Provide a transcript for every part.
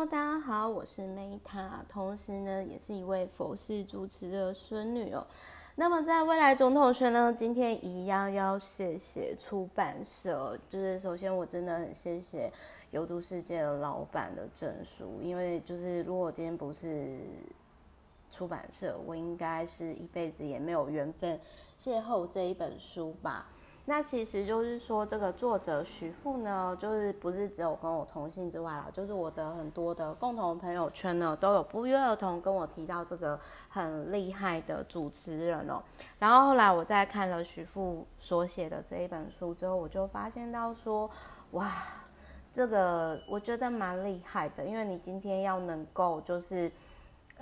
大家好，我是 Meta，同时呢，也是一位佛系主持的孙女哦。那么在未来总统选呢，今天一样要谢谢出版社，就是首先我真的很谢谢游读世界的老板的证书，因为就是如果今天不是出版社，我应该是一辈子也没有缘分邂逅这一本书吧。那其实就是说，这个作者徐富呢，就是不是只有跟我同姓之外啦，就是我的很多的共同朋友圈呢，都有不约而同跟我提到这个很厉害的主持人哦。然后后来我在看了徐富所写的这一本书之后，我就发现到说，哇，这个我觉得蛮厉害的，因为你今天要能够就是。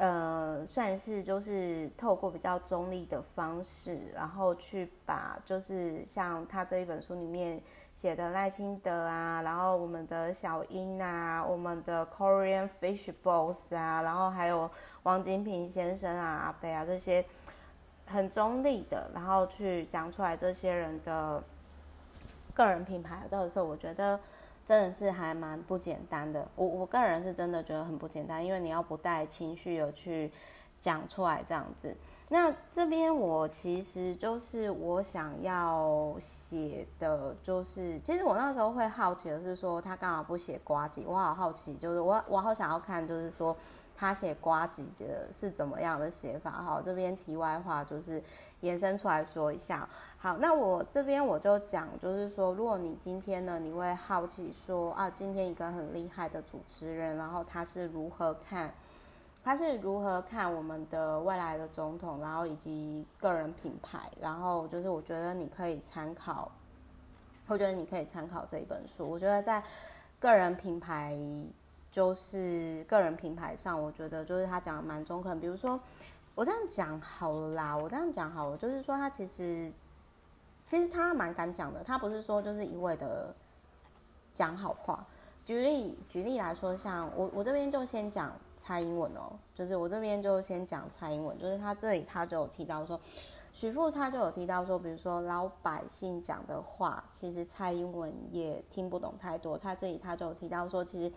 呃，算是就是透过比较中立的方式，然后去把就是像他这一本书里面写的赖清德啊，然后我们的小英啊，我们的 Korean Fish Boss 啊，然后还有王金平先生啊、阿北啊这些很中立的，然后去讲出来这些人的个人品牌的时候，我觉得。真的是还蛮不简单的，我我个人是真的觉得很不简单，因为你要不带情绪有去讲出来这样子。那这边我其实就是我想要写的，就是其实我那时候会好奇的是说，他干嘛不写瓜吉？我好好奇，就是我我好想要看，就是说他写瓜吉的是怎么样的写法。好，这边题外话就是延伸出来说一下。好，那我这边我就讲，就是说，如果你今天呢，你会好奇说啊，今天一个很厉害的主持人，然后他是如何看？他是如何看我们的未来的总统，然后以及个人品牌，然后就是我觉得你可以参考，我觉得你可以参考这一本书。我觉得在个人品牌，就是个人品牌上，我觉得就是他讲的蛮中肯。比如说，我这样讲好了啦，我这样讲好了，就是说他其实其实他蛮敢讲的，他不是说就是一味的讲好话。举例举例来说，像我我这边就先讲。蔡英文哦，就是我这边就先讲蔡英文，就是他这里他就有提到说，许富他就有提到说，比如说老百姓讲的话，其实蔡英文也听不懂太多。他这里他就有提到说，其实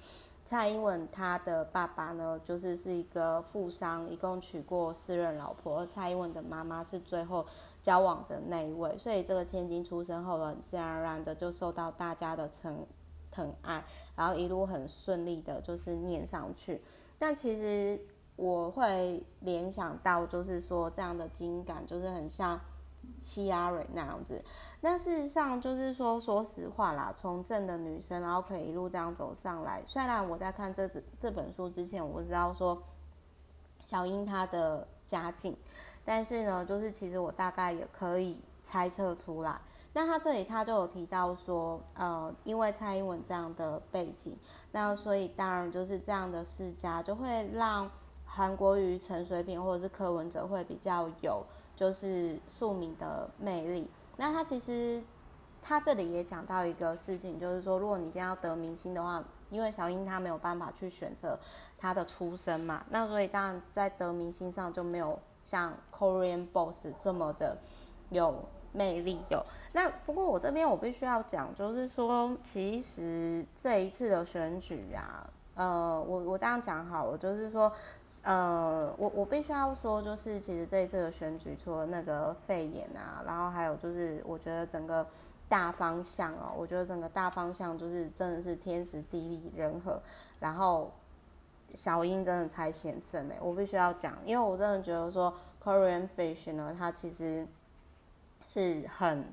蔡英文他的爸爸呢，就是是一个富商，一共娶过四任老婆，而蔡英文的妈妈是最后交往的那一位，所以这个千金出生后了，自然而然的就受到大家的称疼爱，然后一路很顺利的，就是念上去。但其实我会联想到，就是说这样的基因感，就是很像希拉蕊那样子。那事实上就是说，说实话啦，从正的女生，然后可以一路这样走上来。虽然我在看这这本书之前，我知道说小英她的家境，但是呢，就是其实我大概也可以猜测出来。那他这里他就有提到说，呃，因为蔡英文这样的背景，那所以当然就是这样的世家就会让韩国瑜、陈水扁或者是柯文哲会比较有就是庶民的魅力。那他其实他这里也讲到一个事情，就是说，如果你今天要得明星的话，因为小英她没有办法去选择她的出身嘛，那所以当然在得明星上就没有像 Korean Boss 这么的有魅力有。那不过我这边我必须要讲，就是说，其实这一次的选举啊，呃，我我这样讲好了，就是说，呃，我我必须要说，就是其实这一次的选举，除了那个肺炎啊，然后还有就是，我觉得整个大方向哦，我觉得整个大方向就是真的是天时地利人和，然后小英真的才险胜哎，我必须要讲，因为我真的觉得说 Korean Fish 呢，它其实是很。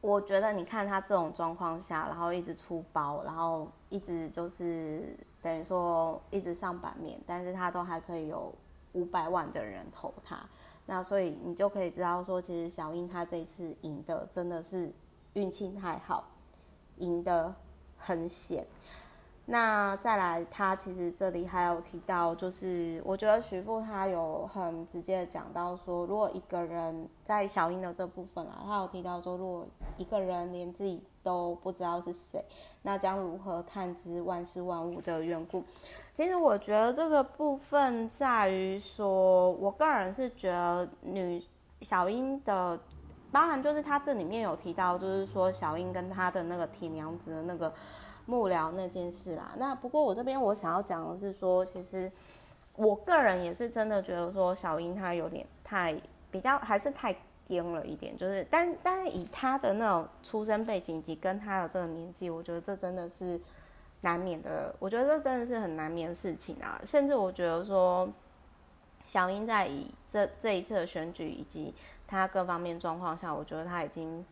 我觉得你看他这种状况下，然后一直出包，然后一直就是等于说一直上版面，但是他都还可以有五百万的人投他，那所以你就可以知道说，其实小英他这一次赢的真的是运气太好，赢得很险。那再来，他其实这里还有提到，就是我觉得徐富他有很直接的讲到说，如果一个人在小英的这部分啊，他有提到说，如果一个人连自己都不知道是谁，那将如何探知万事万物的缘故？其实我觉得这个部分在于说，我个人是觉得女小英的，包含就是他这里面有提到，就是说小英跟他的那个铁娘子的那个。幕僚那件事啦。那不过我这边我想要讲的是说，其实我个人也是真的觉得说，小英她有点太比较还是太癫了一点，就是但但是以她的那种出生背景以及跟她的这个年纪，我觉得这真的是难免的。我觉得这真的是很难免的事情啊。甚至我觉得说，小英在以这这一次的选举以及她各方面状况下，我觉得她已经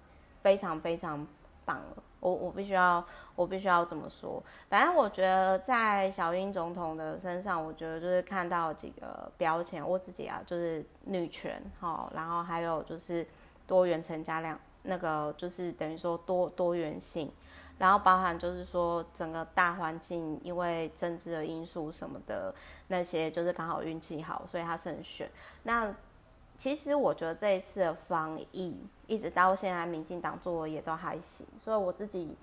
非常非常棒了。我我必须要，我必须要这么说。反正我觉得在小英总统的身上，我觉得就是看到几个标签。我自己啊，就是女权，哈，然后还有就是多元成家两，那个就是等于说多多元性，然后包含就是说整个大环境，因为政治的因素什么的那些，就是刚好运气好，所以他胜选。那其实我觉得这一次的防疫，一直到现在，民进党做的也都还行，所以我自己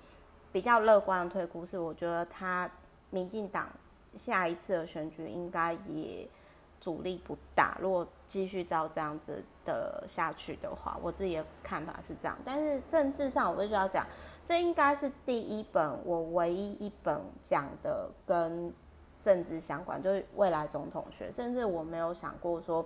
比较乐观的推估是，我觉得他民进党下一次的选举应该也阻力不大。如果继续照这样子的下去的话，我自己的看法是这样。但是政治上，我必须要讲，这应该是第一本我唯一一本讲的跟政治相关，就是未来总统学，甚至我没有想过说。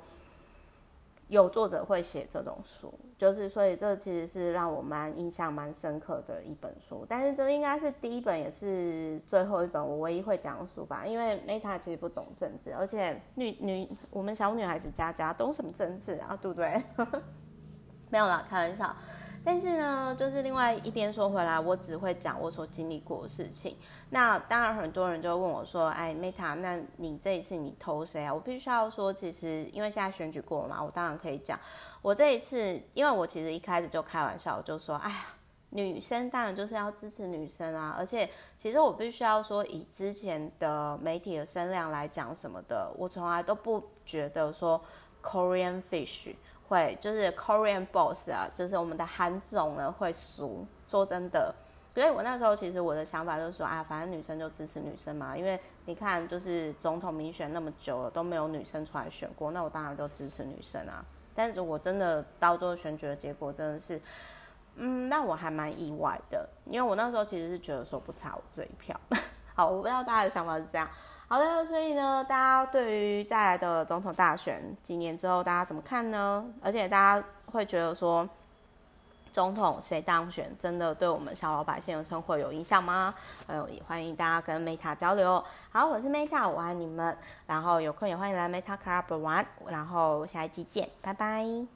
有作者会写这种书，就是所以这其实是让我蛮印象蛮深刻的一本书。但是这应该是第一本也是最后一本我唯一会讲的书吧，因为 Meta 其实不懂政治，而且女女我们小女孩子家家懂什么政治啊，对不对？没有啦，开玩笑。但是呢，就是另外一边说回来，我只会讲我所经历过的事情。那当然，很多人就问我说：“哎，Meta，那你这一次你投谁啊？”我必须要说，其实因为现在选举过了嘛，我当然可以讲。我这一次，因为我其实一开始就开玩笑，我就说：“哎呀，女生当然就是要支持女生啊。”而且，其实我必须要说，以之前的媒体的声量来讲什么的，我从来都不觉得说 Korean Fish。会就是 Korean Boss 啊，就是我们的韩总呢会输。说真的，所以我那时候其实我的想法就是说啊，反正女生就支持女生嘛。因为你看，就是总统民选那么久了都没有女生出来选过，那我当然就支持女生啊。但是我真的到最后选举的结果真的是，嗯，那我还蛮意外的，因为我那时候其实是觉得说不差我这一票。好，我不知道大家的想法是这样。好的，所以呢，大家对于再来的总统大选几年之后，大家怎么看呢？而且大家会觉得说，总统谁当选，真的对我们小老百姓的生活有影响吗？呃，也欢迎大家跟 Meta 交流。好，我是 Meta，我爱你们。然后有空也欢迎来 Meta Club 玩。然后下一期见，拜拜。